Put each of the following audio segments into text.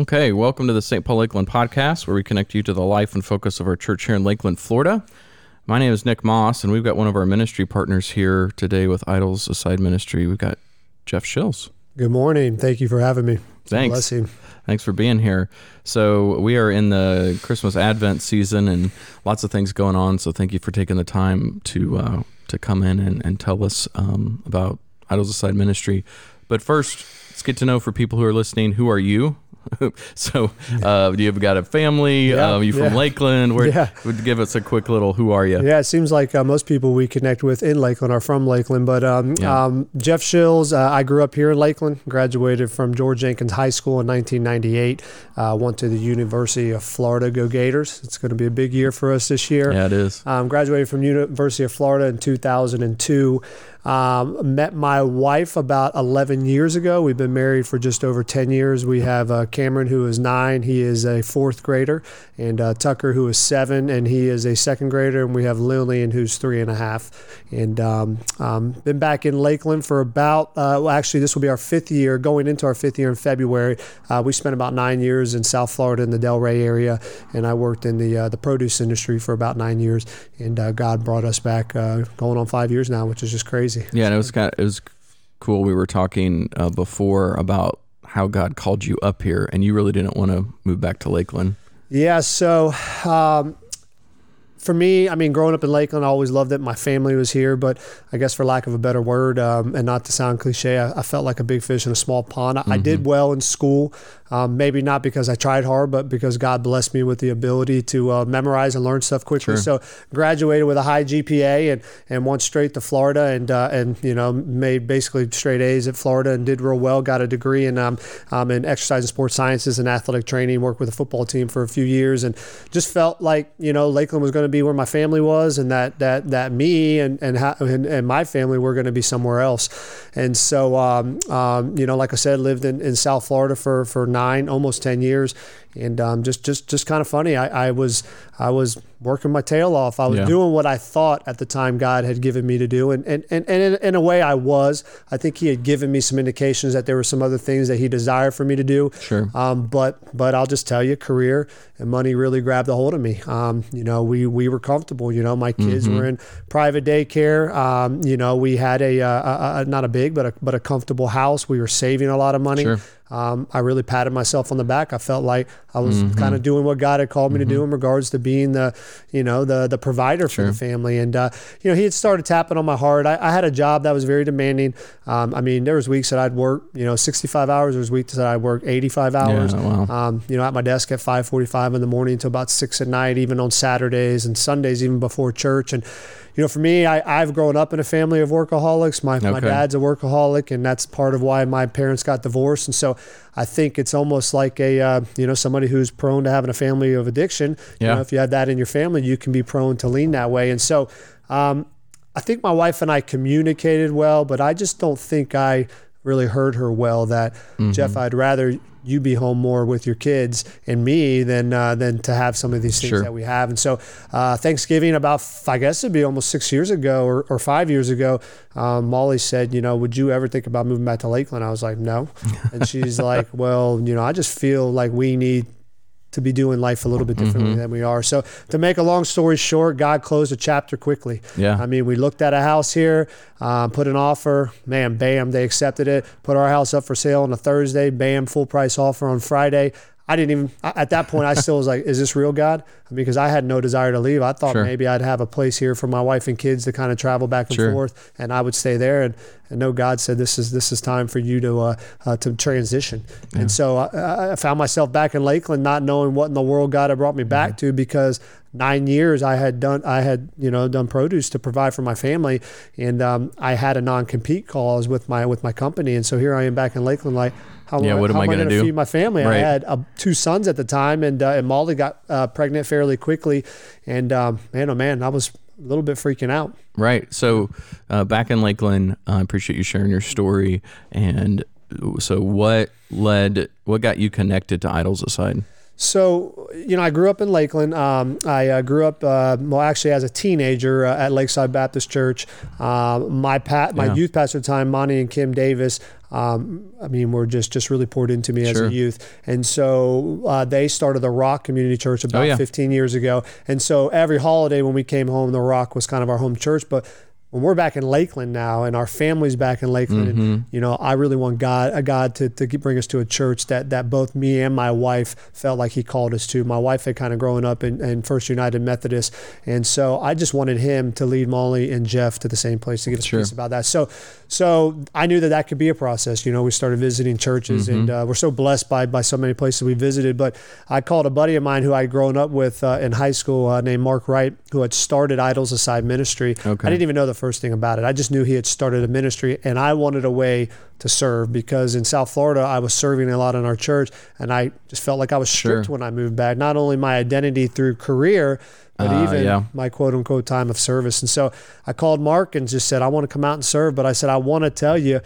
Okay, welcome to the St. Paul Lakeland podcast, where we connect you to the life and focus of our church here in Lakeland, Florida. My name is Nick Moss, and we've got one of our ministry partners here today with Idols Aside Ministry. We've got Jeff Shills. Good morning. Thank you for having me. Thanks. Bless you. Thanks for being here. So we are in the Christmas Advent season, and lots of things going on. So thank you for taking the time to uh, to come in and, and tell us um, about Idols Aside Ministry. But first, let's get to know for people who are listening. Who are you? so, uh, you have got a family? Yeah, uh, you from yeah. Lakeland? Where Yeah. would give us a quick little who are you? Yeah, it seems like uh, most people we connect with in Lakeland are from Lakeland. But um, Yeah. um, Jeff Shills, uh, I grew up here in Lakeland, graduated from George Jenkins High School in 1998, uh, went to the University of Florida, go Gators. It's going to be a big year for us this year. Yeah, it is. Um, graduated from University of Florida in 2002. Um, met my wife about 11 years ago. We've been married for just over 10 years. We have uh, Cameron, who is nine. He is a fourth grader, and uh, Tucker, who is seven, and he is a second grader. And we have Lillian, who's three and a half. And um, um, been back in Lakeland for about, uh, well, actually, this will be our fifth year, going into our fifth year in February. Uh, we spent about nine years in South Florida in the Delray area, and I worked in the uh, the produce industry for about nine years. And uh, God brought us back, going on five years now, which is just crazy. Yeah, and it was kind of, it was cool. We were talking uh, before about how God called you up here, and you really didn't want to move back to Lakeland. Yeah, so um, for me, I mean, growing up in Lakeland, I always loved it. My family was here, but I guess for lack of a better word, um, and not to sound cliche, I, I felt like a big fish in a small pond. I, I did well in school, um, maybe not because I tried hard, but because God blessed me with the ability to uh, memorize and learn stuff quickly. Sure. So graduated with a high GPA and and went straight to Florida and uh, and you know made basically straight A's at Florida and did real well. Got a degree in um, um, in exercise and sports sciences and athletic training. Worked with a football team for a few years and just felt like you know Lakeland was going to be where my family was and that that that me and and ha- and, and my family were going to be somewhere else. And so um, um, you know like I said, lived in, in South Florida for for nine almost ten years. And um, just, just, just kind of funny. I, I was, I was working my tail off. I was Yeah. doing what I thought at the time God had given me to do, and and, and, and in, in a way I was. I think He had given me some indications that there were some other things that He desired for me to do. Sure. Um, but but I'll just tell you, career and money really grabbed a hold of me. Um, you know, we we were comfortable. You know, my kids Mm-hmm. were in private daycare. Um, you know, we had a, uh, a, a not a big but a but a comfortable house. We were saving a lot of money. Sure. Um, I really patted myself on the back. I felt like I was Mm-hmm. kind of doing what God had called me to do in regards to being the, you know, the the provider for the family. And uh, you know, he had started tapping on my heart. I, I had a job that was very demanding. Um, I mean, there was weeks that I'd work, you know, 65 hours. There was weeks that I'd work 85 hours. Yeah, wow. Um, you know, at my desk at 5:45 in the morning until about six at night, even on Saturdays and Sundays, even before church. And you know, for me, I, I've grown up in a family of workaholics. My my dad's a workaholic, and that's part of why my parents got divorced. And so, I think it's almost like a uh, you know somebody who's prone to having a family of addiction. You Yeah. know, if you have that in your family, you can be prone to lean that way. And so, um, I think my wife and I communicated well, but I just don't think I really hurt her well. That Mm-hmm. Jeff, I'd rather you be home more with your kids and me than uh, than to have some of these things Sure. that we have. And so, uh, Thanksgiving about I guess it'd be almost six years ago or, or five years ago, um, Molly said, you know, would you ever think about moving back to Lakeland? I was like, no, and she's like, well, you know, I just feel like we need to be doing life a little bit differently Mm-hmm. than we are. So to make a long story short, God closed a chapter quickly. Yeah. I mean, we looked at a house here, um, put an offer, man, bam, they accepted it. Put our house up for sale on a Thursday, bam, full price offer on Friday. I didn't even at that point. I still was like, "Is this real, God?" I mean, because I had no desire to leave. I thought Sure. maybe I'd have a place here for my wife and kids to kind of travel back and Sure. forth, and I would stay there. And, and no, God said, "This is this is time for you to uh, uh, to transition." And so I, I found myself back in Lakeland, not knowing what in the world God had brought me back to, because nine years I had done I had you know done produce to provide for my family, and um, I had a non compete clause with my with my company, and so here I am back in Lakeland, like. How Yeah, what am how I am I gonna going to do? feed my family? Right. I had uh, two sons at the time, and uh, and Molly got uh, pregnant fairly quickly, and um, man, oh man, I was a little bit freaking out. Right. So, uh, back in Lakeland, I appreciate you sharing your story. And so, what led, what got you connected to Idols Aside? So, you know, I grew up in Lakeland. Um, I uh, grew up, uh, well, actually, as a teenager uh, at Lakeside Baptist Church. Um, my pat, my Yeah. youth pastor at the time, Monty and Kim Davis. Um, I mean, were just just really poured into me as Sure. a youth, and so uh, they started the Rock Community Church about Oh, yeah. 15 years ago. And so every holiday when we came home, the Rock was kind of our home church, but when we're back in Lakeland now and our family's back in Lakeland, Mm-hmm. and, you know, I really want God, a God to, to bring us to a church that, that both me and my wife felt like he called us to. My wife had kind of grown up in, in First United Methodist. And so I just wanted him to lead Molly and Jeff to the same place to give us Sure. peace about that. So, so I knew that that could be a process. You know, we started visiting churches Mm-hmm. and uh, we're so blessed by, by so many places we visited. But I called a buddy of mine who I'd grown up with uh, in high school uh, named Mark Wright, who had started Idols Aside Ministry. Okay. I didn't even know the first thing about it. I just knew he had started a ministry and I wanted a way to serve because in South Florida, I was serving a lot in our church and I just felt like I was stripped Sure. when I moved back. Not only my identity through career, but Uh, even yeah. my quote unquote time of service. And so I called Mark and just said, I want to come out and serve. But I said, I want to tell you,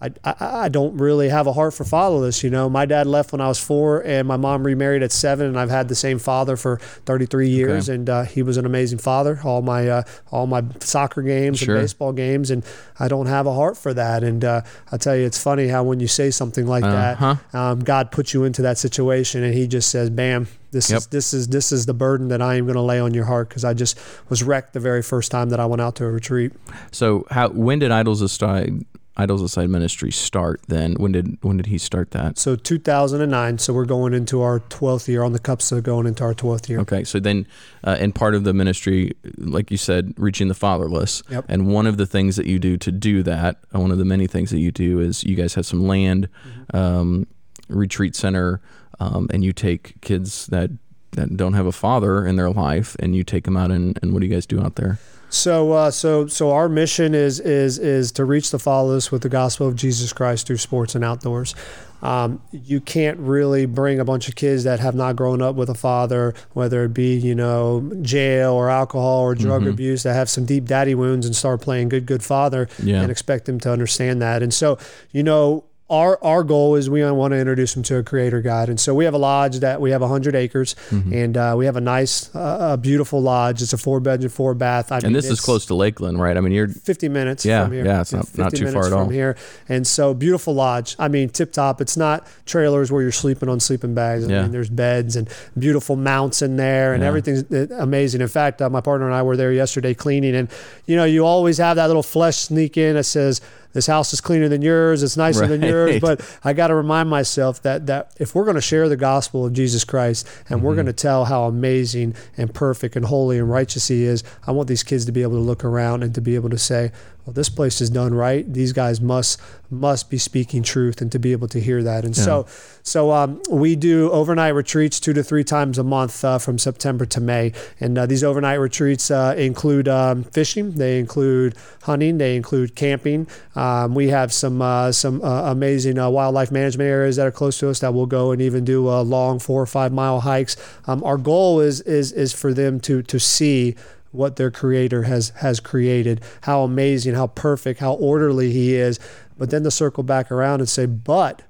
I, I, I don't really have a heart for fatherless. You know, my dad left when I was four, and my mom remarried at seven, and I've had the same father for 33 years, and uh, he was an amazing father. All my uh, all my soccer games Sure. and baseball games, and I don't have a heart for that. And uh, I tell you, it's funny how when you say something like Uh-huh. that, um, God puts you into that situation, and He just says, "Bam." This Yep. is this is this is the burden that I am going to lay on your heart because I just was wrecked the very first time that I went out to a retreat. So how when did Idols Aside Idols Aside Ministry start? Then when did when did he start that? So 2009. So we're going into our 12th year on the cups of going into our 12th year. Okay, so then, uh, and part of the ministry, like you said, reaching the fatherless. Yep. And one of the things that you do to do that, uh, one of the many things that you do, is you guys have some land, um, retreat center, um, and you take kids that that don't have a father in their life, and you take them out, and, and what do you guys do out there? So uh, so so our mission is is is to reach the fatherless with the gospel of Jesus Christ through sports and outdoors. Um, you can't really bring a bunch of kids that have not grown up with a father, whether it be you know jail or alcohol or drug Mhm. abuse, that have some deep daddy wounds and start playing good good father Yeah. and expect them to understand that. And so you know. Our, our goal is we want to introduce them to a creator God. And so we have a lodge that we have 100 acres Mm-hmm. and uh, we have a nice, uh, a beautiful lodge. It's a four bedroom, four bath. I And mean, this is close to Lakeland, right? I mean, you're 50 minutes Yeah, from here. yeah, it's not- not too far at all. From here. And so beautiful lodge. I mean, tip top. It's not trailers where you're sleeping on sleeping bags. I Yeah. mean, there's beds and beautiful mounts in there and Yeah. everything's uh, amazing. In fact, uh, my partner and I were there yesterday cleaning and, you know, you always have that little flesh sneak in that says, this house is cleaner than yours. It's nicer than yours. But I got to remind myself that that if we're going to share the gospel of Jesus Christ and Mm-hmm. we're going to tell how amazing and perfect and holy and righteous He is, I want these kids to be able to look around and to be able to say, "Well, this place is done right. These guys must must be speaking truth," and to be able to hear that. And so, so um, we do overnight retreats two to three times a month uh, from September to May, and uh, these overnight retreats uh, include um, fishing, they include hunting, they include camping. Um, we have some uh, some uh, amazing uh, wildlife management areas that are close to us that we'll go and even do uh, long four or five mile hikes. Um, our goal is is is for them to to see what their creator has has created how amazing how perfect how orderly he is. But then to circle back around and say but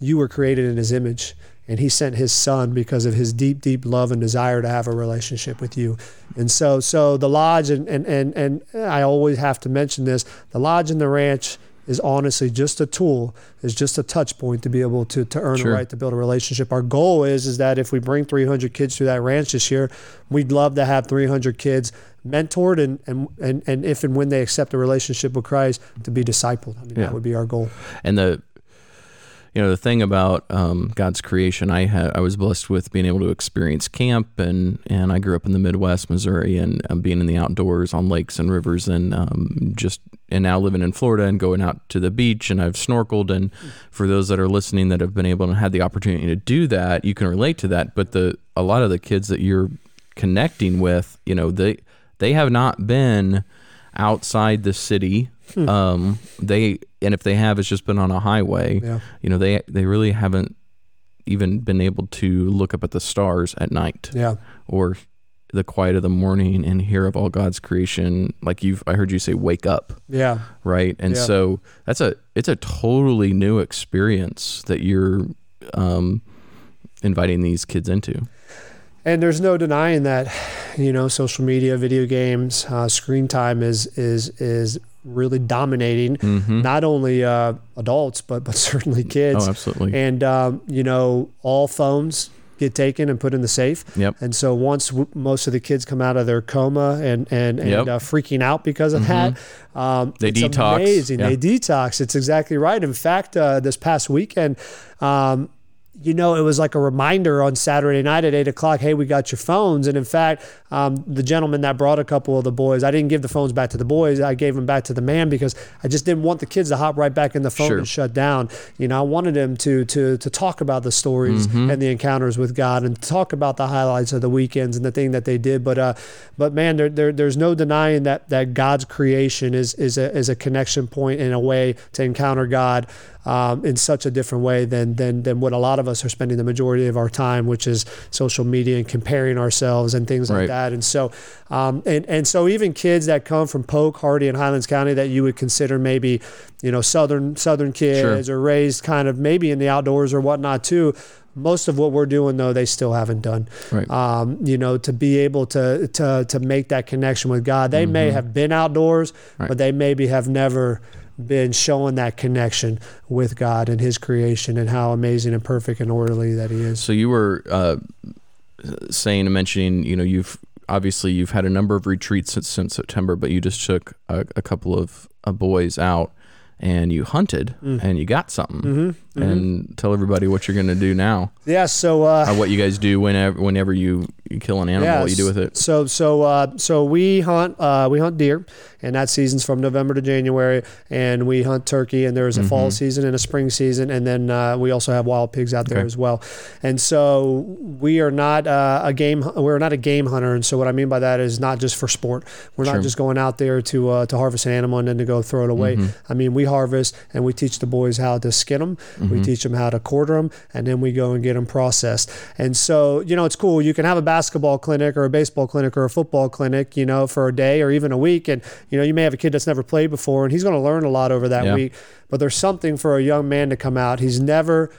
you were created in his image and he sent his son because of his deep deep love and desire to have a relationship with you. And so so the lodge and and and, and i always have to mention this the lodge and the ranch is honestly just a tool is just a touch point to be able to, to earn Sure. a right to build a relationship our goal is is that if we bring 300 kids through that ranch this year we'd love to have 300 kids mentored and and, and, and if and when they accept a relationship with christ to be discipled i mean Yeah. that would be our goal and the you know the thing about um, God's creation, I had I was blessed with being able to experience camp, and and I grew up in the Midwest, Missouri, and um, being in the outdoors on lakes and rivers, and um, just and now living in Florida and going out to the beach, and I've snorkeled, and for those that are listening that have been able to have the opportunity to do that, you can relate to that. But the a lot of the kids that you're connecting with, you know, they they have not been outside the city. Um, they and if they have, it's just been on a highway. yeah You know, they they really haven't even been able to look up at the stars at night yeah or the quiet of the morning and hear of all God's creation. Like you've, I heard you say, wake up, yeah right? And Yeah. so that's a it's a totally new experience that you're um, inviting these kids into. And there's no denying that, you know, social media, video games, uh, screen time is is is really dominating Mm-hmm. not only uh, adults but but certainly kids. Oh, absolutely. And um, you know, all phones get taken and put in the safe. Yep. And so once w- most of the kids come out of their coma and and, and Yep. Mm-hmm. uh, freaking out because of that, um, They it's detox. Amazing. Yeah. They detox. It's exactly right. In fact, uh, this past weekend. Um, you know, it was like a reminder on Saturday night at eight o'clock. Hey, we got your phones. And in fact, um, the gentleman that brought a couple of the boys, I didn't give the phones back to the boys. I gave them back to the man because I just didn't want the kids to hop right back in the phone Sure. and shut down. You know, I wanted them to to to talk about the stories Mm-hmm. and the encounters with God and talk about the highlights of the weekends and the thing that they did. But uh, but man, there, there there's no denying that that God's creation is is a is a connection point in a way to encounter God um, in such a different way than than than what a lot of us are spending the majority of our time, which is social media and comparing ourselves and things Right. like that. And so, um, and and so even kids that come from Polk, Hardee, and Highlands County that you would consider maybe, you know, southern southern kids or raised kind of maybe in the outdoors or whatnot too. Most of what we're doing, though, they still haven't done. Right. Um, you know, to be able to to to make that connection with God, they may have been outdoors, Mm-hmm. Right. but they maybe have never been showing that connection with God and His creation and how amazing and perfect and orderly that He is. So you were uh, saying and mentioning, you know, you've obviously you've had a number of retreats since, since September, but you just took a, a couple of uh, boys out and you hunted Mm. and you got something. Mm-hmm. And tell everybody what you're going to do now, Yeah. So. Uh, what you guys do whenever whenever you, you kill an animal, what you do with it. So so uh, so we hunt uh, we hunt deer, and that season's from November to January, and we hunt turkey, and there's a Mm-hmm. fall season and a spring season, and then uh, we also have wild pigs out there Okay. as well. And so we are not uh, a game we're not a game hunter, and so what I mean by that is not just for sport. We're Sure. not just going out there to uh, to harvest an animal and then to go throw it away. Mm-hmm. I mean we harvest and we teach the boys how to skin them, Mm-hmm. we teach them how to quarter them, and then we go and get them processed. And so you know it's cool. You can have a basketball clinic or a baseball clinic or a football clinic, you know, for a day or even a week, and you know you may have a kid that's never played before, and he's going to learn a lot over that Yeah. week. But there's something for a young man to come out. He's never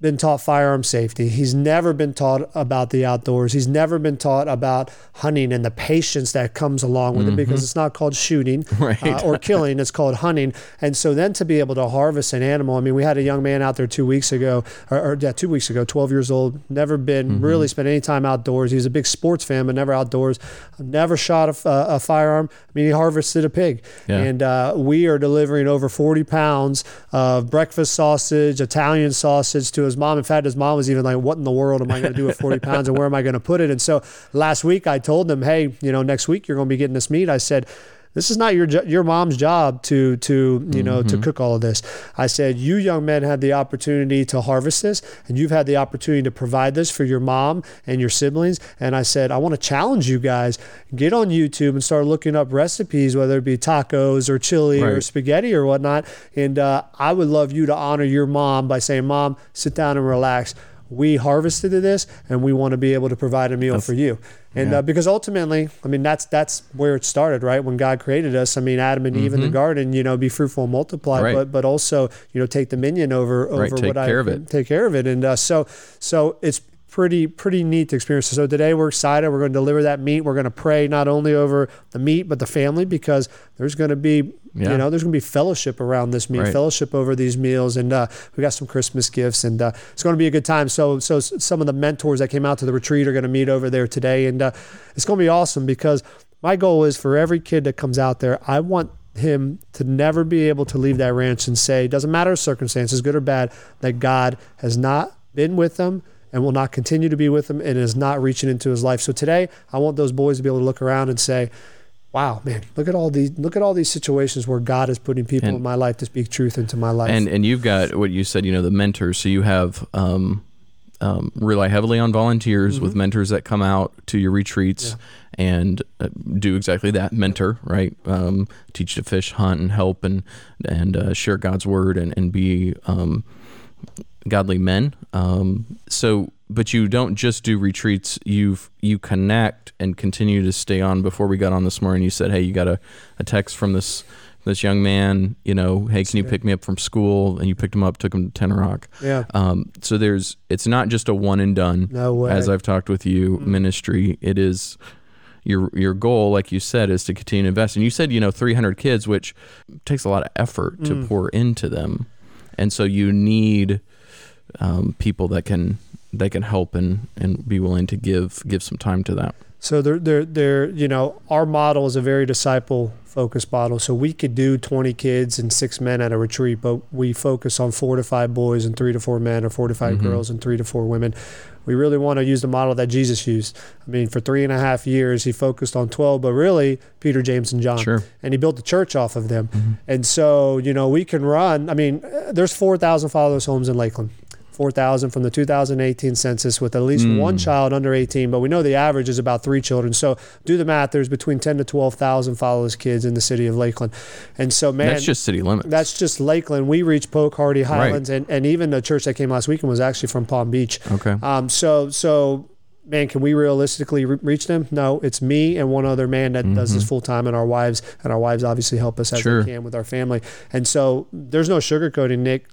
been taught firearm safety. He's never been taught about the outdoors. He's never been taught about hunting and the patience that comes along with it because it's not called shooting Mm-hmm. Right. uh, or killing. It's called hunting. And so then to be able to harvest an animal. I mean, we had a young man out there two weeks ago, or, or yeah, two weeks ago, 12 years old, never been Mm-hmm. really spent any time outdoors. He's a big sports fan, but never outdoors. Never shot a firearm. I mean, he harvested a pig. Yeah. And uh, we are delivering over 40 pounds of breakfast sausage, Italian sausage to his mom. In fact, his mom was even like, What in the world am I going to do with 40 pounds and where am I going to put it? And so last week I told them, Hey, you know, next week you're going to be getting this meat. I said, this is not your your mom's job to to you know to cook all of this. I said you young men had the opportunity to harvest this, and you've had the opportunity to provide this for your mom and your siblings. And I said I want to challenge you guys. Get on YouTube and start looking up recipes, whether it be tacos or chili or spaghetti or whatnot. And uh, I would love you to honor your mom by saying, "Mom, sit down and relax." We harvested this, and we want to be able to provide a meal for you. And yeah. uh, because ultimately, I mean, that's that's where it started, right? When God created us, I mean, Adam and Eve in the garden, you know, be fruitful and multiply, Mm-hmm. Right. but but also, you know, take dominion over over Right, take what I care of it. take care of it, and uh, so so it's pretty pretty neat to experience. So today we're excited. We're going to deliver that meat. We're going to pray not only over the meat but the family because there's going to be Yeah. you know there's going to be fellowship around this meat, Right. fellowship over these meals, and uh, we got some Christmas gifts, and uh, it's going to be a good time. So so some of the mentors that came out to the retreat are going to meet over there today, and uh, it's going to be awesome because my goal is for every kid that comes out there, I want him to never be able to leave that ranch and say, doesn't matter circumstances, good or bad, that God has not been with them and will not continue to be with them and is not reaching into his life. So today, I want those boys to be able to look around and say, "Wow, man, look at all these look at all these situations where God is putting people And- in my life to speak truth into my life." And and you've got what you said, you know, the mentors. So you have um, um, rely heavily on volunteers Mm-hmm. with mentors that come out to your retreats and uh, do exactly that. Mentor, right? Um, teach to fish, hunt, and help, and and uh, share God's word, and and be um, godly men. Um, so, but you don't just do retreats. You've you connect and continue to stay on. Before we got on this morning, you said, "Hey, you got a, a text from this this young man, you know, hey, can you pick me up from school? And you picked him up, took him to Tenoroc. Yeah. Um, so there's, it's not just a one and done. No way. As I've talked with you, Mm. ministry. It is your your goal, like you said, is to continue to invest. And you said, you know, 300 kids, which takes a lot of effort Mm. to pour into them, and so you need um, people that can that can help and and be willing to give give some time to that. So they're, they're, they're, you know, our model is a very disciple focused model. So we could do 20 kids and six men at a retreat, but we focus on four to five boys and three to four men or four to 5 Mhm. girls and three to four women. We really want to use the model that Jesus used. I mean, for three and a half years, he focused on 12, but really Peter, James, and John. Sure. And he built the church off of them. Mhm. And so, you know, we can run. I mean, there's 4,000 fatherless homes in Lakeland. 4,000 from the 2018 census with at least Mm. one child under 18, but we know the average is about three children. So do the math. There's between 10 to 12,000 fatherless kids in the city of Lakeland. And so, man, That's just city limits. that's just Lakeland. We reach Polk, Hardee, Highlands, and, and even the church that came last weekend was actually from Palm Beach. okay. Um, so, so man, can we realistically re- reach them? No, it's me and one other man that does this Mhm. full time, and our wives, and our wives obviously help us as Sure. they can with our family. And so, there's no sugarcoating, Nick.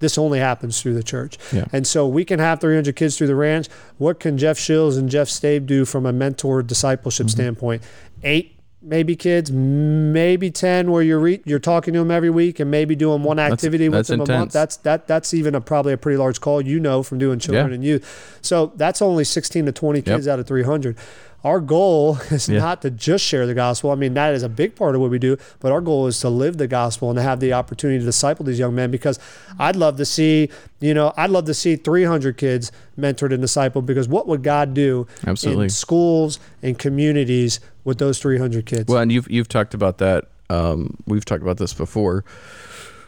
This only happens through the church. Yeah. And so we can have 300 kids through the ranch. What can Jeff Shills and Jeff Stabe do from a mentor discipleship Mm-hmm. standpoint? Eight maybe kids, maybe 10 where you're re- you're talking to them every week and maybe doing one That's- activity with that's them a month. That's that that's even a probably a pretty large call, you know, from doing children Yeah. and youth. So that's only 16 to 20 Yep. kids out of 300. Our goal is Yeah. not to just share the gospel. I mean, that is a big part of what we do, but our goal is to live the gospel and to have the opportunity to disciple these young men because I'd love to see, you know, I'd love to see 300 kids mentored and discipled because what would God do Absolutely. in schools and communities with those 300 kids? Well, and you've you've talked about that. Um, we've talked about this before.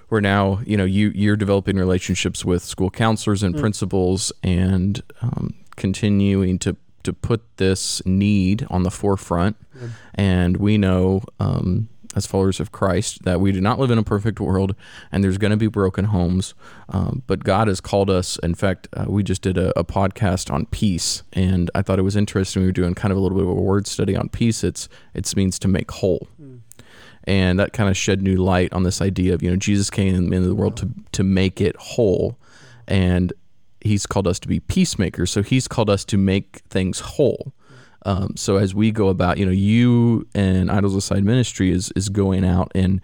Where now you know you you're developing relationships with school counselors Mm. and principals, and um, continuing to to put this need on the forefront. And we know, um, as followers of Christ, that we do not live in a perfect world, and there's going to be broken homes. Um, but God has called us. In fact, uh, we just did a, a podcast on peace, and I thought it was interesting. We were doing kind of a little bit of a word study on peace. It's it means to make whole and that kind of shed new light on this idea of you know Jesus came into the world to to make it whole, and He's called us to be peacemakers. So He's called us to make things whole. Um, so as we go about, you know, you and Idols Aside Ministry is is going out and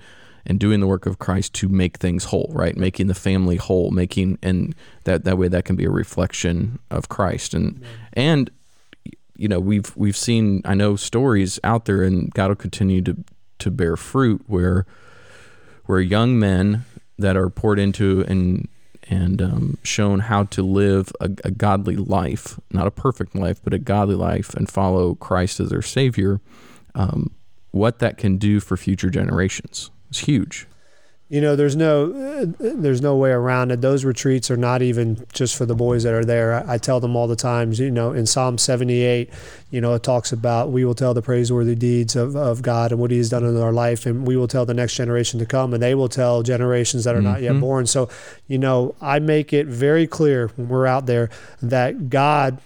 and doing the work of Christ to make things whole, right? Making the family whole, making and that that way that can be a reflection of Christ and and you know we've we've seen I know stories out there and God will continue to to bear fruit where where young men that are poured into and and um, shown how to live a, a godly life, not a perfect life, but a godly life, and follow Christ as their Savior. Um, what that can do for future generations is huge. You know there's no there's no way around it. Those retreats are not even just for the boys that are there. I, I tell them all the times you know in psalm 78 you know it talks about we will tell the praiseworthy deeds of, of god and what he has done in our life and we will tell the next generation to come and they will tell generations that are not yet Mhm. born. So you know i make it very clear when we're out there that god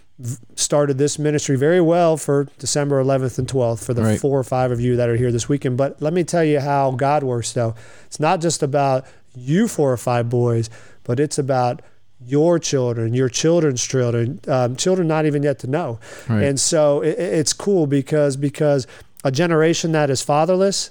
started this ministry very well for December 11th and 12th for the Right. four or five of you that are here this weekend. But let me tell you how God works, though. It's not just about you four or five boys, but it's about your children, your children's children, um, children not even yet to know. Right. And so it, it's cool because because a generation that is fatherless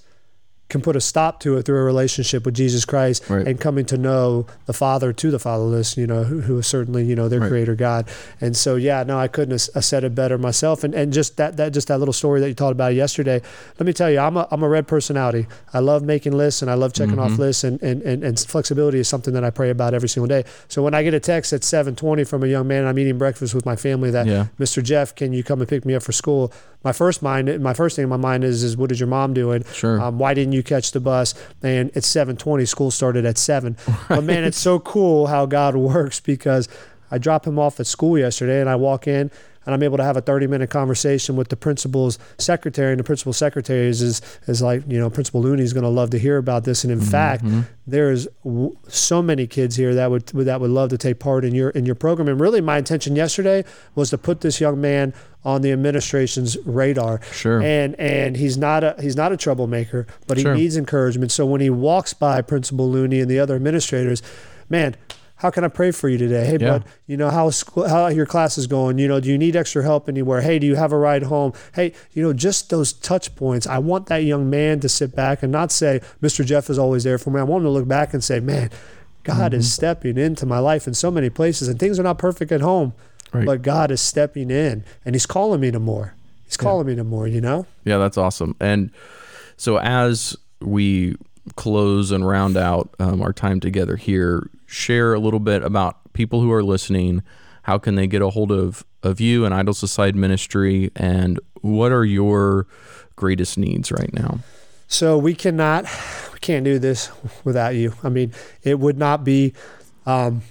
can put a stop to it through a relationship with Jesus Christ Right. and coming to know the Father to the fatherless, you know, who, who is certainly, you know, their Right. creator God. And so, yeah, no, I couldn't have said it better myself. And, and just that, that, just that little story that you talked about yesterday, let me tell you, I'm a, I'm a red personality. I love making lists and I love checking off Mhm. lists and, and, and, and flexibility is something that I pray about every single day. So when I get a text at 720 from a young man, I'm eating breakfast with my family that yeah. Mr. Jeff, can you come and pick me up for school? My first mind, my first thing in my mind is, is what is your mom doing? Sure. Um, why didn't you catch the bus? And it's 7:20. School started at seven. But man, it's so cool how God works because I drop him off at school yesterday, and I walk in and I'm able to have a 30 minute conversation with the principal's secretary, and the principal secretary is is, is like, you know, Principal Looney is going to love to hear about this. And in Mm-hmm. fact, there's w- so many kids here that would that would love to take part in your in your program. And really, my intention yesterday was to put this young man on the administration's radar. Sure. And and he's not a he's not a troublemaker, but he Sure. needs encouragement. So when he walks by Principal Looney and the other administrators, man. How can I pray for you today? Hey, Yeah. bud, you know how school, how your class is going. You know, do you need extra help anywhere? Hey, do you have a ride home? Hey, you know, just those touch points. I want that young man to sit back and not say, "Mr. Jeff is always there for me." I want him to look back and say, "Man, God is Mm-hmm. stepping into my life in so many places, and things are not perfect at home, Right. but God is stepping in, and He's calling me to more. He's calling me to more. You know." Yeah, that's awesome. And so as we close and round out um, our time together here, share a little bit about people who are listening. How can they get a hold of of you and Idols Aside Ministry, and what are your greatest needs right now? So we cannot, we can't do this without you. I mean, it would not be, um,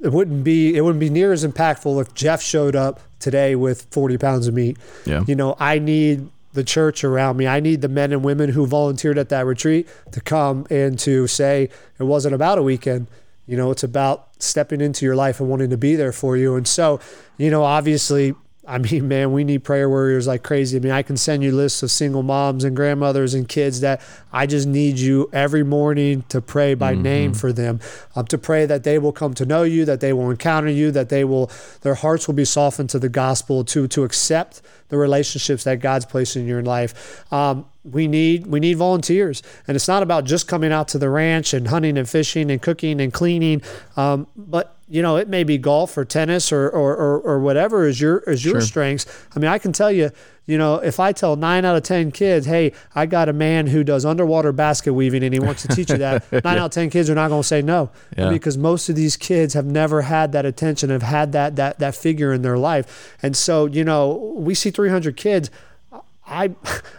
it wouldn't be, it wouldn't be near as impactful if Jeff showed up today with 40 pounds of meat. Yeah. You know, I need the church around me. I need the men and women who volunteered at that retreat to come and to say it wasn't about a weekend. You know, it's about stepping into your life and wanting to be there for you. And so, you know, obviously, I mean, man, we need prayer warriors like crazy. I mean, I can send you lists of single moms and grandmothers and kids that I just need you every morning to pray by name for them, um, to pray that they will come to know you, that they will encounter you, that they will, their hearts will be softened to the gospel, to to accept the relationships that God's placed in your life. Um, we need we need volunteers, and it's not about just coming out to the ranch and hunting and fishing and cooking and cleaning, um, but you know it may be golf or tennis or or, or, or whatever is your is your Sure. strengths. I mean, I can tell you, you know, if I tell nine out of ten kids, hey, I got a man who does underwater basket weaving and he wants to teach you that, nine out of ten kids are not going to say no Yeah. because most of these kids have never had that attention, have had that that that figure in their life, and so you know we see 300 kids. I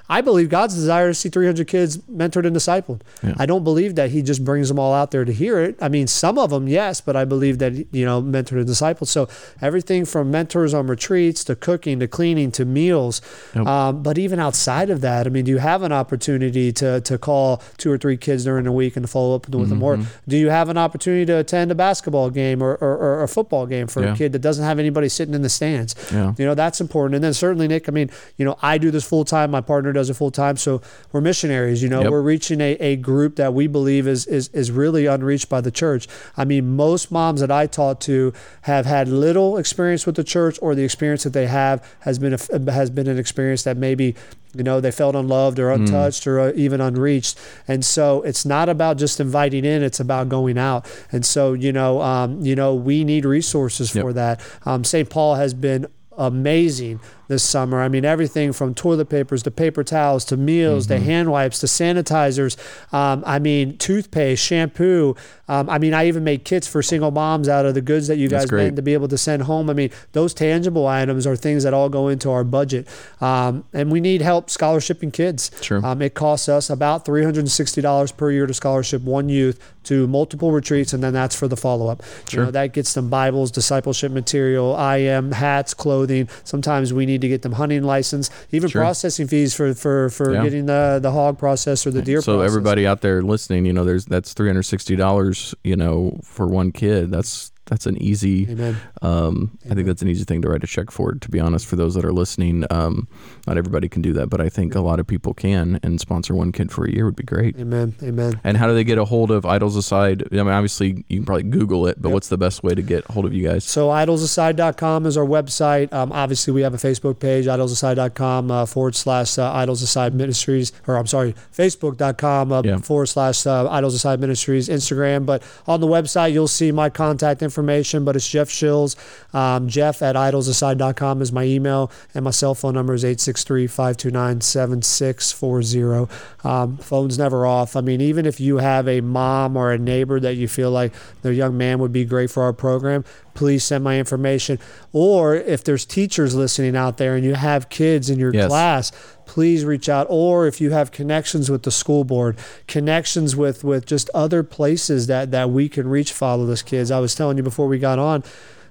I believe God's desire to see 300 kids mentored and discipled. Yeah. I don't believe that He just brings them all out there to hear it. I mean, some of them, yes, but I believe that you know mentored and discipled. So everything from mentors on retreats to cooking to cleaning to meals. Yep. Um, but even outside of that, I mean, do you have an opportunity to to call two or three kids during the week and to follow up with them? Or Mm-hmm. do you have an opportunity to attend a basketball game or, or, or a football game for Yeah. a kid that doesn't have anybody sitting in the stands? Yeah. You know, that's important. And then certainly, Nick, I mean, you know, I do this full time. My partner does it full time. So we're missionaries. You know, Yep. we're reaching a, a group that we believe is, is is really unreached by the church. I mean, most moms that I talk to have had little experience with the church, or the experience that they have has been a, has been an experience that maybe you know they felt unloved or untouched or uh, even unreached. And so it's not about just inviting in; it's about going out. And so you know, um, you know, we need resources Yep. for that. Um, St. Paul has been amazing this summer. I mean, everything from toilet papers to paper towels to meals Mm-hmm. to hand wipes to sanitizers. Um, I mean, toothpaste, shampoo. Um, I mean, I even made kits for single moms out of the goods that you guys made to be able to send home. I mean, those tangible items are things that all go into our budget. Um, and we need help scholarshiping kids. Sure. Um, it costs us about $360 per year to scholarship one youth to multiple retreats, and then that's for the follow up. Sure. You know, that gets them Bibles, discipleship material, IM, hats, clothing. Sometimes we need to get them hunting license, even Sure. processing fees for for, for Yeah. getting the the hog process or the deer so process. everybody out there listening, you know, there's that's three hundred sixty dollars, you know, for one kid. That's that's an easy. Amen. Um, I think that's an easy thing to write a check for. To be honest, for those that are listening, um, not everybody can do that, but I think a lot of people can, and sponsor one kid for a year would be great. Amen. Amen. And how do they get a hold of Idols Aside? I mean, obviously you can probably Google it, but Yep. what's the best way to get a hold of you guys? So idolsaside.com is our website. Um, obviously, we have a Facebook page, idolsaside.com uh, forward slash uh, Idols Aside Ministries, or I'm sorry, facebook.com uh, Yeah. forward slash uh, Idols Aside Ministries, Instagram. But on the website, you'll see my contact information, but it's Jeff Shills. Um, Jeff at idolsaside.com is my email, and my cell phone number is 863 529 7640. Um, Phone's never off. I mean, even if you have a mom or a neighbor that you feel like their young man would be great for our program, please send my information. Or if there's teachers listening out there and you have kids in your Yes. class, please reach out. Or if you have connections with the school board, connections with with just other places that that we can reach fatherless kids. I was telling you before we got on.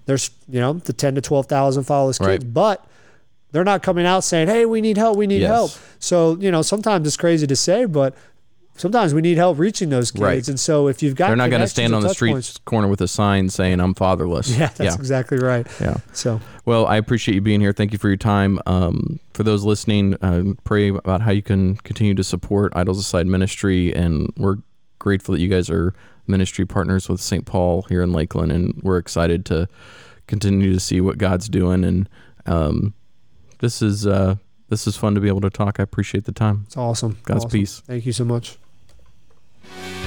there's you know the ten to twelve thousand fatherless kids, Right. but they're not coming out saying, "Hey, we need help. We need Yes. help." So you know, sometimes it's crazy to say, but sometimes we need help reaching those kids. Right. And so if you've got They're not going to stand on the street points- corner with a sign saying "I'm fatherless." yeah, that's exactly right. yeah. So Well, I appreciate you being here. Thank you for your time. Um, for those listening, uh, pray about how you can continue to support Idols Aside Ministry, and we're grateful that you guys are ministry partners with St. Paul here in Lakeland, and we're excited to continue to see what God's doing. And um, this is uh, this is fun to be able to talk. I appreciate the time. it's awesome. God's Awesome. peace. Thank you so much. Thank you.